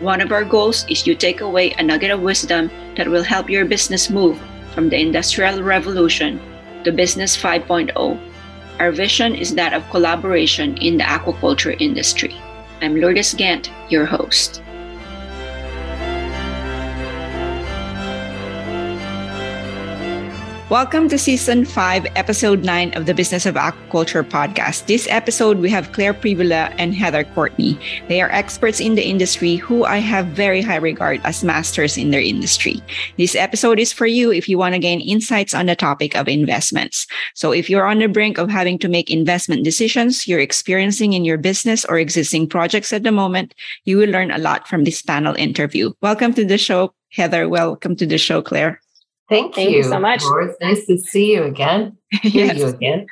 One of our goals is to take away a nugget of wisdom that will help your business move from the Industrial Revolution to Business 5.0. Our vision is that of collaboration in the aquaculture industry. I'm Lourdes Gant, your host. Welcome to season five, episode nine of the Business of Aquaculture podcast. This episode, we have Claire Pribula and Heather Courtney. They are experts in the industry who I have very high regard as masters in their industry. This episode is for you if you want to gain insights on the topic of investments. So if you're on the brink of having to make investment decisions you're experiencing in your business or existing projects at the moment, you will learn a lot from this panel interview. Welcome to the show, Heather. Welcome to the show, Claire. Thank, Thank you. you. so much. Laura, it's nice to see you again. Hear you again.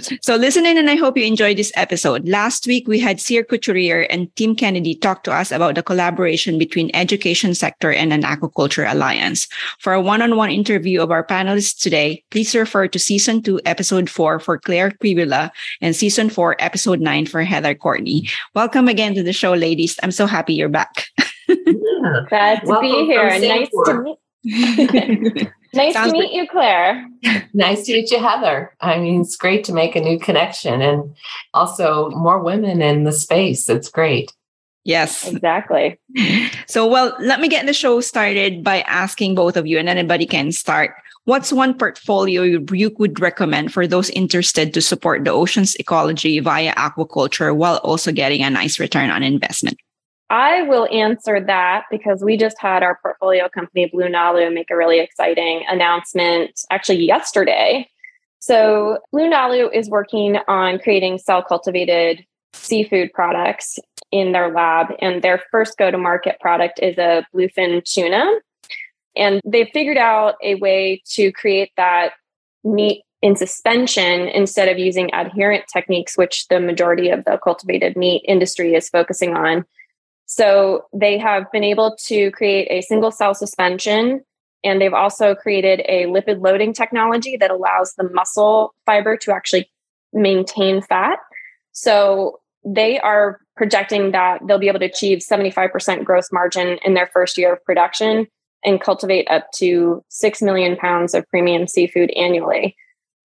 so listen in and I hope you enjoyed this episode. Last week we had Cyr Couturier and Tim Kennedy talk to us about the collaboration between education sector and an aquaculture alliance. For a one-on-one interview of our panelists today, please refer to season two, episode four for Claire Pribula and season four, episode nine for Heather Courtney. Welcome again to the show, ladies. I'm so happy you're back. yeah. Glad to Welcome be here. Nice to meet nice Sounds to meet you, Claire. nice to meet you, Heather. I mean, it's great to make a new connection and also more women in the space. It's great. Yes. Exactly. So, well, let me get the show started by asking both of you, and anybody can start. What's one portfolio you would recommend for those interested to support the ocean's ecology via aquaculture while also getting a nice return on investment? I will answer that because we just had our portfolio company, Blue Nalu, make a really exciting announcement actually yesterday. So, Blue Nalu is working on creating cell cultivated seafood products in their lab, and their first go to market product is a bluefin tuna. And they figured out a way to create that meat in suspension instead of using adherent techniques, which the majority of the cultivated meat industry is focusing on so they have been able to create a single cell suspension and they've also created a lipid loading technology that allows the muscle fiber to actually maintain fat. So they are projecting that they'll be able to achieve 75% gross margin in their first year of production and cultivate up to 6 million pounds of premium seafood annually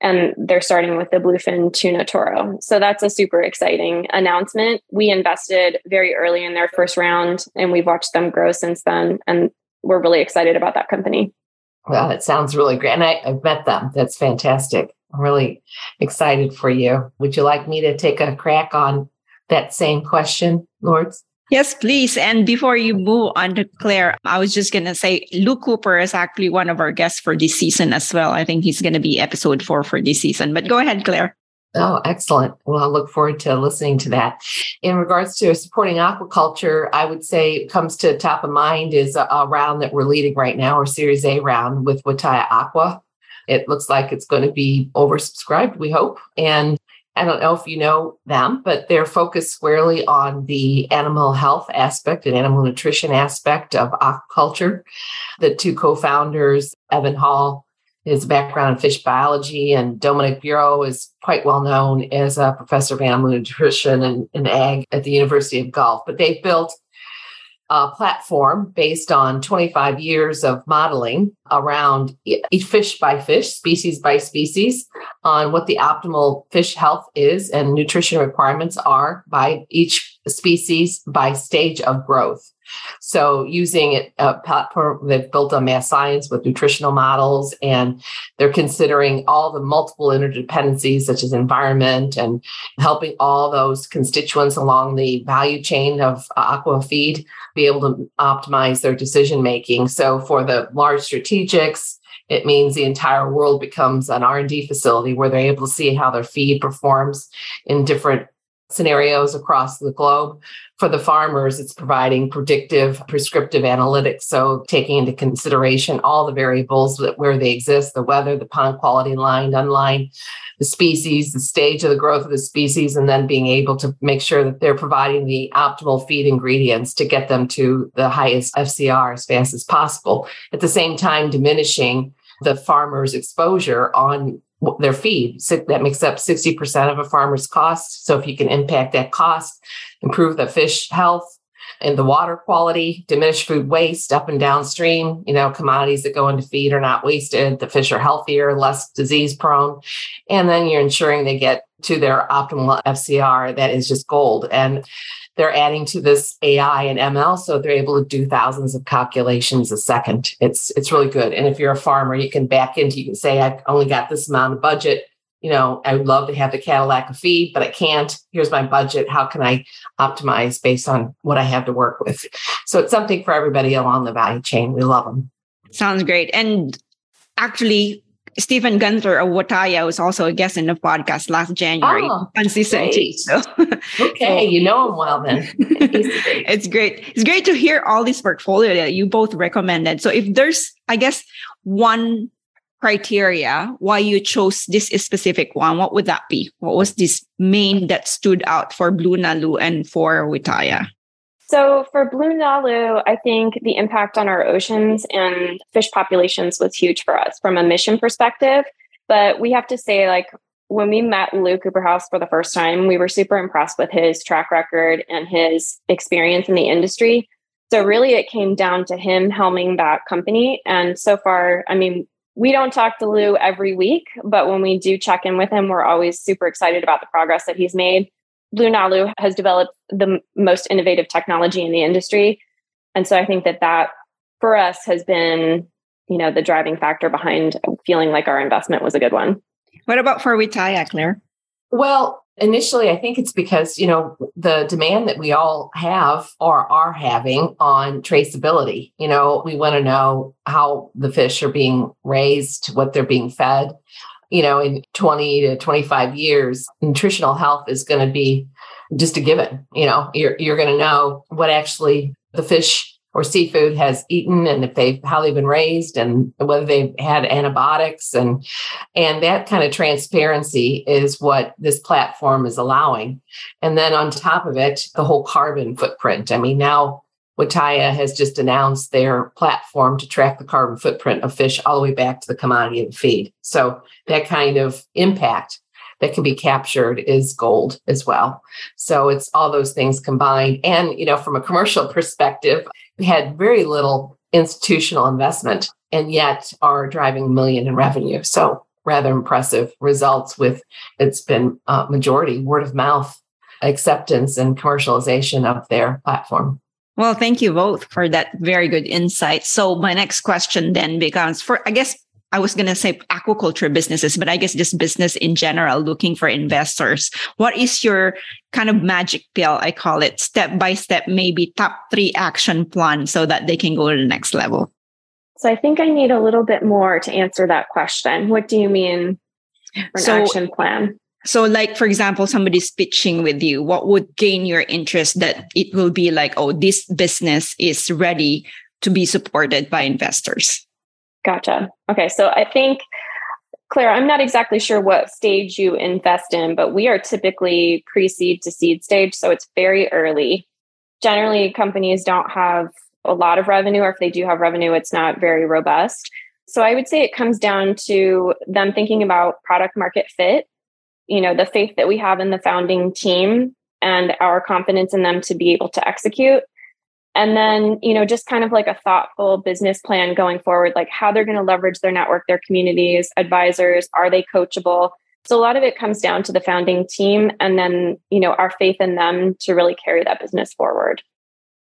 and they're starting with the bluefin tuna toro. So that's a super exciting announcement. We invested very early in their first round and we've watched them grow since then. And we're really excited about that company. Well, it sounds really great. And I, I've met them. That's fantastic. I'm really excited for you. Would you like me to take a crack on that same question, Lourdes? Yes, please. And before you move on to Claire, I was just going to say Luke Cooper is actually one of our guests for this season as well. I think he's going to be episode four for this season. But go ahead, Claire. Oh, excellent. Well, I look forward to listening to that. In regards to supporting aquaculture, I would say comes to top of mind is a, a round that we're leading right now, or Series A round with Wittaya Aqua. It looks like it's going to be oversubscribed, we hope. And I don't know if you know them, but they're focused squarely on the animal health aspect and animal nutrition aspect of aquaculture. The two co founders, Evan Hall, his background in fish biology, and Dominique Bureau is quite well known as a professor of animal nutrition and, and ag at the University of Guelph. But they've built a platform based on 25 years of modeling around fish by fish, species by species, on what the optimal fish health is and nutrition requirements are by each species by stage of growth. So using a platform they've built on mass science with nutritional models, and they're considering all the multiple interdependencies such as environment and helping all those constituents along the value chain of aqua feed be able to optimize their decision making. So for the large strategics, it means the entire world becomes an r&d facility where they're able to see how their feed performs in different scenarios across the globe. For the farmers, it's providing predictive, prescriptive analytics. So, taking into consideration all the variables that where they exist the weather, the pond quality, lined, unlined, the species, the stage of the growth of the species, and then being able to make sure that they're providing the optimal feed ingredients to get them to the highest FCR as fast as possible. At the same time, diminishing the farmer's exposure on their feed. So that makes up 60% of a farmer's cost. So if you can impact that cost, improve the fish health and the water quality, diminish food waste up and downstream, you know, commodities that go into feed are not wasted, the fish are healthier, less disease prone, and then you're ensuring they get to their optimal FCR that is just gold. And they're adding to this AI and ML, so they're able to do thousands of calculations a second. It's it's really good. And if you're a farmer, you can back into you can say, I've only got this amount of budget. You know, I would love to have the Cadillac feed, but I can't. Here's my budget. How can I optimize based on what I have to work with? So it's something for everybody along the value chain. We love them. Sounds great. And actually, Stephen Gunther of Wittaya was also a guest in the podcast last January oh, on season two. So, okay, you know him well then. it's great. It's great to hear all this portfolio that you both recommended. So if there's, I guess, one criteria why you chose this specific one, what would that be? What was this main that stood out for Blue Nalu and for Wittaya? So for Blue Nalu, I think the impact on our oceans and fish populations was huge for us from a mission perspective. But we have to say, like, when we met Lou Cooperhouse for the first time, we were super impressed with his track record and his experience in the industry. So really it came down to him helming that company. And so far, I mean, we don't talk to Lou every week, but when we do check in with him, we're always super excited about the progress that he's made. Blue Nalu has developed the most innovative technology in the industry. And so I think that that for us has been, you know, the driving factor behind feeling like our investment was a good one. What about for Wittaya, Claire? Well, initially, I think it's because, you know, the demand that we all have or are having on traceability. You know, we want to know how the fish are being raised, what they're being fed you know, in 20 to 25 years, nutritional health is going to be just a given. You know, you're you're going to know what actually the fish or seafood has eaten and if they've how they've been raised and whether they've had antibiotics and and that kind of transparency is what this platform is allowing and then on top of it the whole carbon footprint i mean now Wittaya has just announced their platform to track the carbon footprint of fish all the way back to the commodity of feed. So that kind of impact that can be captured is gold as well. So it's all those things combined. And, you know, from a commercial perspective, we had very little institutional investment and yet are driving a million in revenue. So rather impressive results with it's been a majority word of mouth acceptance and commercialization of their platform. Well, thank you both for that very good insight. So my next question then becomes for I guess I was going to say aquaculture businesses, but I guess just business in general looking for investors. What is your kind of magic pill? I call it step by step, maybe top three action plan so that they can go to the next level. So I think I need a little bit more to answer that question. What do you mean for an so, action plan? So, like, for example, somebody's pitching with you, what would gain your interest that it will be like, oh, this business is ready to be supported by investors? Gotcha. Okay. So, I think, Claire, I'm not exactly sure what stage you invest in, but we are typically pre seed to seed stage. So, it's very early. Generally, companies don't have a lot of revenue, or if they do have revenue, it's not very robust. So, I would say it comes down to them thinking about product market fit you know the faith that we have in the founding team and our confidence in them to be able to execute and then you know just kind of like a thoughtful business plan going forward like how they're going to leverage their network their communities advisors are they coachable So a lot of it comes down to the founding team and then, you know, our faith in them to really carry that business forward.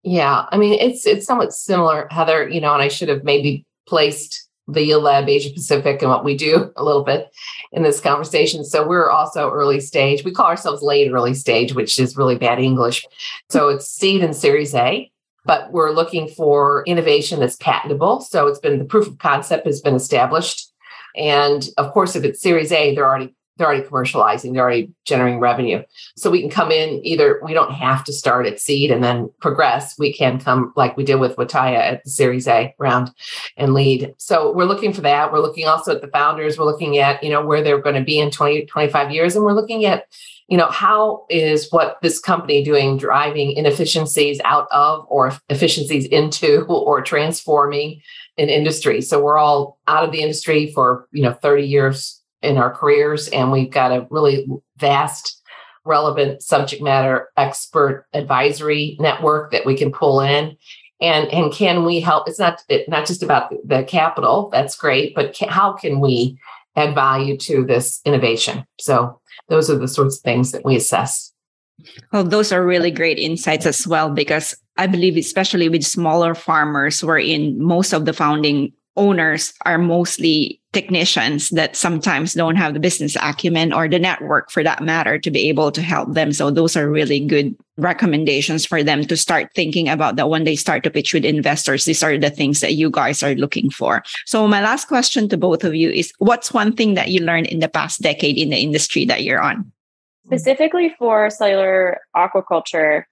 Yeah. I mean, it's it's somewhat similar, Heather, you know, and I should have maybe placed Yield Lab Asia Pacific and what we do a little bit in this conversation. So we're also early stage. We call ourselves late early stage, which is really bad English. So it's seed and series A, but we're looking for innovation that's patentable. So it's been the proof of concept has been established. And of course, if it's series A, they're already they're already commercializing, they're already generating revenue. So we can come in either, we don't have to start at seed and then progress. We can come like we did with Wittaya at the Series A round and lead. So we're looking for that. We're looking also at the founders. We're looking at, you know, where they're going to be in 20, 25 years. And we're looking at, you know, how is what this company doing driving inefficiencies out of or efficiencies into or transforming an industry. So we're all out of the industry for, you know, 30 years in our careers, and we've got a really vast, relevant subject matter expert advisory network that we can pull in. And and can we help? It's not it, not just about the capital. That's great, but can, how can we add value to this innovation? So those are the sorts of things that we assess. Well, those are really great insights as well, because I believe, especially with smaller farmers, wherein most of the founding owners are mostly technicians that sometimes don't have the business acumen or the network for that matter to be able to help them. So those are really good recommendations for them to start thinking about that when they start to pitch with investors. These are the things that you guys are looking for. So my last question to both of you is what's one thing that you learned in the past decade in the industry that you're on? Specifically for cellular aquaculture,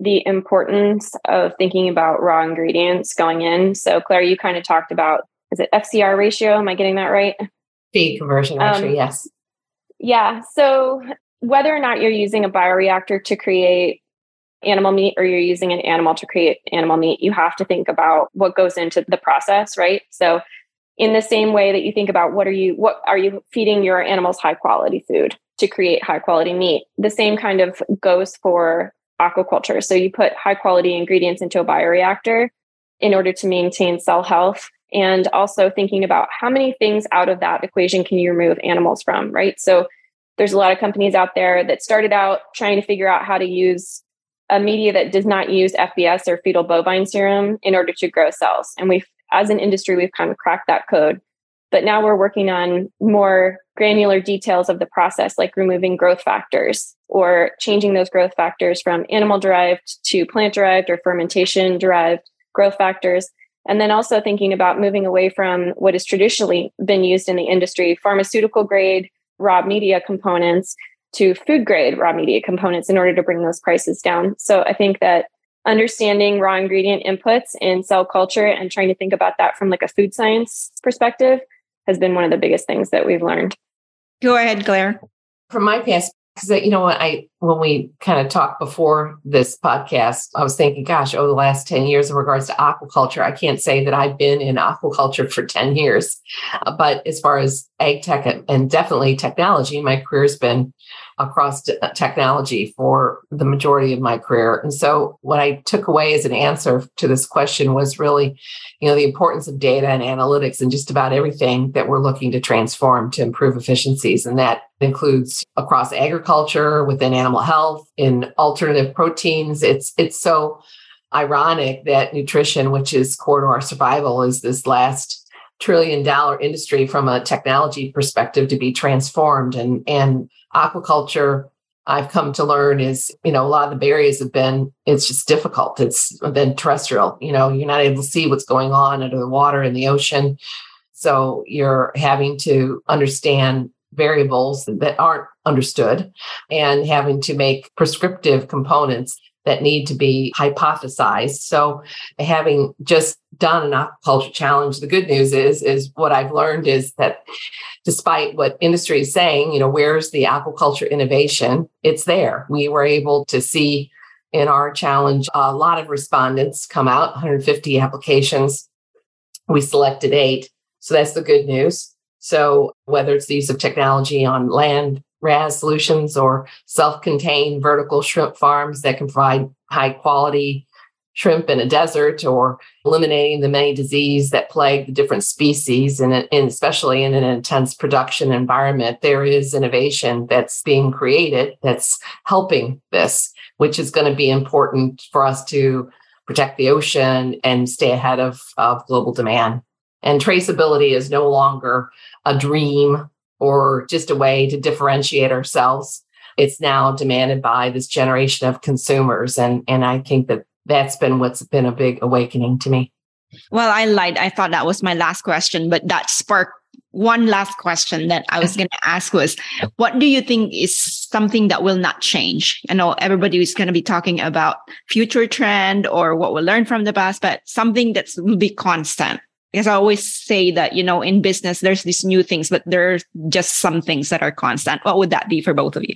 the importance of thinking about raw ingredients going in. So, Claire, you kind of talked about is it FCR ratio? Am I getting that right? Feed conversion ratio, um, yes. Yeah. So, whether or not you're using a bioreactor to create animal meat or you're using an animal to create animal meat, you have to think about what goes into the process, right? So, in the same way that you think about what are you what are you feeding your animals high quality food to create high quality meat the same kind of goes for aquaculture. So you put high quality ingredients into a bioreactor in order to maintain cell health and also thinking about how many things out of that equation can you remove animals from, right? So there's a lot of companies out there that started out trying to figure out how to use a media that does not use FBS or fetal bovine serum in order to grow cells. And we've, as an industry, we've kind of cracked that code. But now we're working on more granular details of the process, like removing growth factors or changing those growth factors from animal derived to plant derived or fermentation derived growth factors. And then also thinking about moving away from what has traditionally been used in the industry, pharmaceutical grade raw media components to food grade raw media components in order to bring those prices down. So I think that understanding raw ingredient inputs in cell culture and trying to think about that from like a food science perspective has been one of the biggest things that we've learned. Go ahead, Claire. From my past, because uh, you know when I when we kind of talked before this podcast, I was thinking, gosh, over the last ten years in regards to aquaculture, I can't say that I've been in aquaculture for ten years, uh, but as far as ag tech and definitely technology, my career's been across technology for the majority of my career. And so what I took away as an answer to this question was really, you know, the importance of data and analytics and just about everything that we're looking to transform to improve efficiencies. And that includes across agriculture, within animal health, in alternative proteins. It's it's so ironic that nutrition, which is core to our survival, is this last trillion dollar industry from a technology perspective to be transformed and and aquaculture I've come to learn is, you know, a lot of the barriers have been, it's just difficult. It's been terrestrial. You know, you're not able to see what's going on under the water in the ocean. So you're having to understand variables that aren't understood and having to make prescriptive components that need to be hypothesized. So having just done an aquaculture challenge, the good news is, is what I've learned is that despite what industry is saying, you know, where's the aquaculture innovation? It's there. We were able to see in our challenge a lot of respondents come out, 150 applications. We selected eight. So that's the good news. So whether it's the use of technology on land, RAS solutions or self contained vertical shrimp farms that can provide high quality shrimp in a desert or eliminating the many disease that plague the different species and, especially in an intense production environment. There is innovation that's being created that's helping this which is going to be important for us to protect the ocean and stay ahead of, of global demand. And traceability is no longer a dream or just a way to differentiate ourselves it's now demanded by this generation of consumers and and i think that that's been what's been a big awakening to me. Well, I lied. I thought that was my last question, but that sparked one last question that I was going to ask was what do you think is something that will not change? I know everybody is going to be talking about future trend or what we'll learn from the past, but something that will be constant. Because I always say that, you know, in business, there's these new things, but there's just some things that are constant. What would that be for both of you?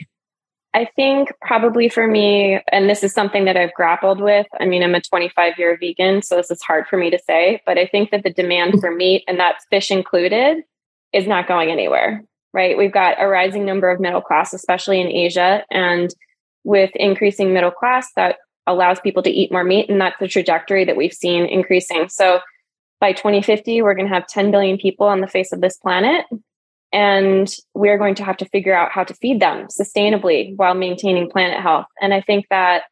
I think probably for me, and this is something that I've grappled with. I mean, I'm a 25 year vegan, so this is hard for me to say, but I think that the demand for meat, and that's fish included, is not going anywhere, right? We've got a rising number of middle class, especially in Asia. And with increasing middle class, that allows people to eat more meat. And that's the trajectory that we've seen increasing. So by 2050, we're going to have 10 billion people on the face of this planet and we're going to have to figure out how to feed them sustainably while maintaining planet health. And I think that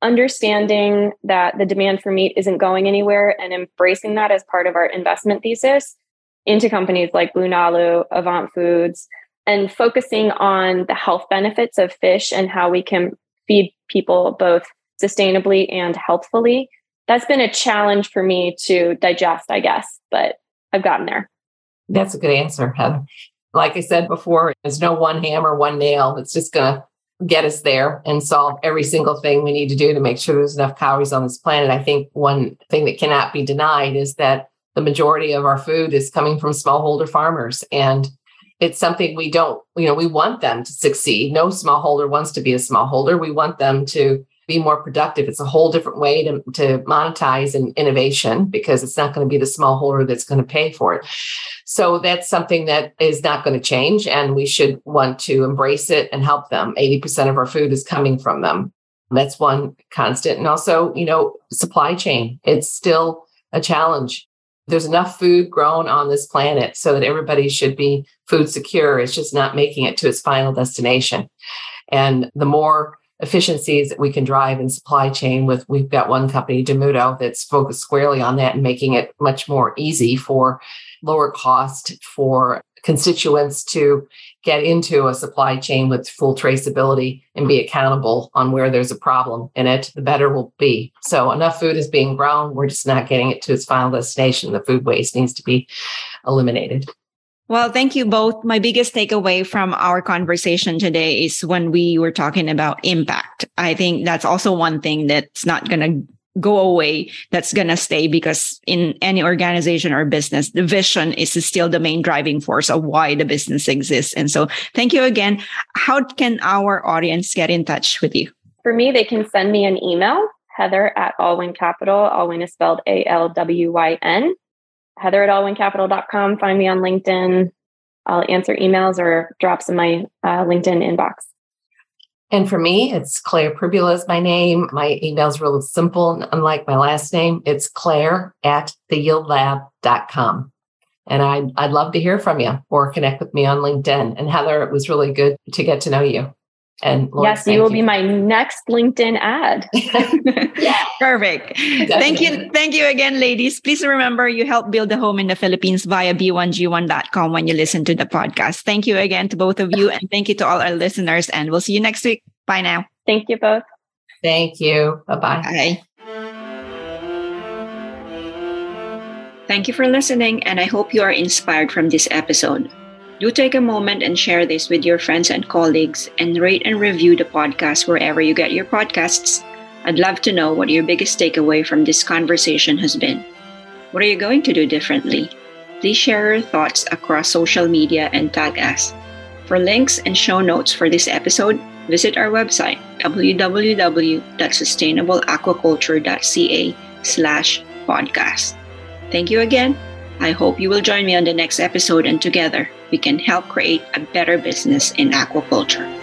understanding that the demand for meat isn't going anywhere and embracing that as part of our investment thesis into companies like Blue Nalu, Avant Foods, and focusing on the health benefits of fish and how we can feed people both sustainably and healthfully. That's been a challenge for me to digest, I guess, but I've gotten there. That's a good answer, Heather like I said before, there's no one hammer, one nail that's just going to get us there and solve every single thing we need to do to make sure there's enough calories on this planet. I think one thing that cannot be denied is that the majority of our food is coming from smallholder farmers. And it's something we don't, you know, we want them to succeed. No smallholder wants to be a smallholder. We want them to be more productive. It's a whole different way to, to monetize and innovation because it's not going to be the smallholder that's going to pay for it. So that's something that is not going to change. And we should want to embrace it and help them. 80% of our food is coming from them. That's one constant. And also, you know, supply chain. It's still a challenge. There's enough food grown on this planet so that everybody should be food secure. It's just not making it to its final destination. And the more efficiencies that we can drive in supply chain with we've got one company Demudo that's focused squarely on that and making it much more easy for lower cost for constituents to get into a supply chain with full traceability and be accountable on where there's a problem in it, the better will be. So enough food is being grown. We're just not getting it to its final destination. The food waste needs to be eliminated. Well, thank you both. My biggest takeaway from our conversation today is when we were talking about impact. I think that's also one thing that's not going to go away that's going to stay because in any organization or business the vision is still the main driving force of why the business exists and so thank you again how can our audience get in touch with you for me they can send me an email heather at alwyn capital alwyn is spelled a-l-w-y-n heather at alwyncapital.com. Find me on LinkedIn. I'll answer emails or drops in my uh, LinkedIn inbox. And for me, it's Claire Pribula is my name. My email is really simple. Unlike my last name, it's claire at theyieldlab.com. And I'd, I'd love to hear from you or connect with me on LinkedIn. And Heather, it was really good to get to know you. And oh, Lord, yes, you will you. be my next LinkedIn ad. Perfect. Definitely. Thank you. Thank you again, ladies. Please remember you help build a home in the Philippines via b1g1.com when you listen to the podcast. Thank you again to both of you. And thank you to all our listeners. And we'll see you next week. Bye now. Thank you both. Thank you. Bye-bye. Bye. Thank you for listening, and I hope you are inspired from this episode. Do take a moment and share this with your friends and colleagues and rate and review the podcast wherever you get your podcasts. I'd love to know what your biggest takeaway from this conversation has been. What are you going to do differently? Please share your thoughts across social media and tag us. For links and show notes for this episode, visit our website www.sustainableaquaculture.ca slash podcast. Thank you again I hope you will join me on the next episode and together we can help create a better business in aquaculture.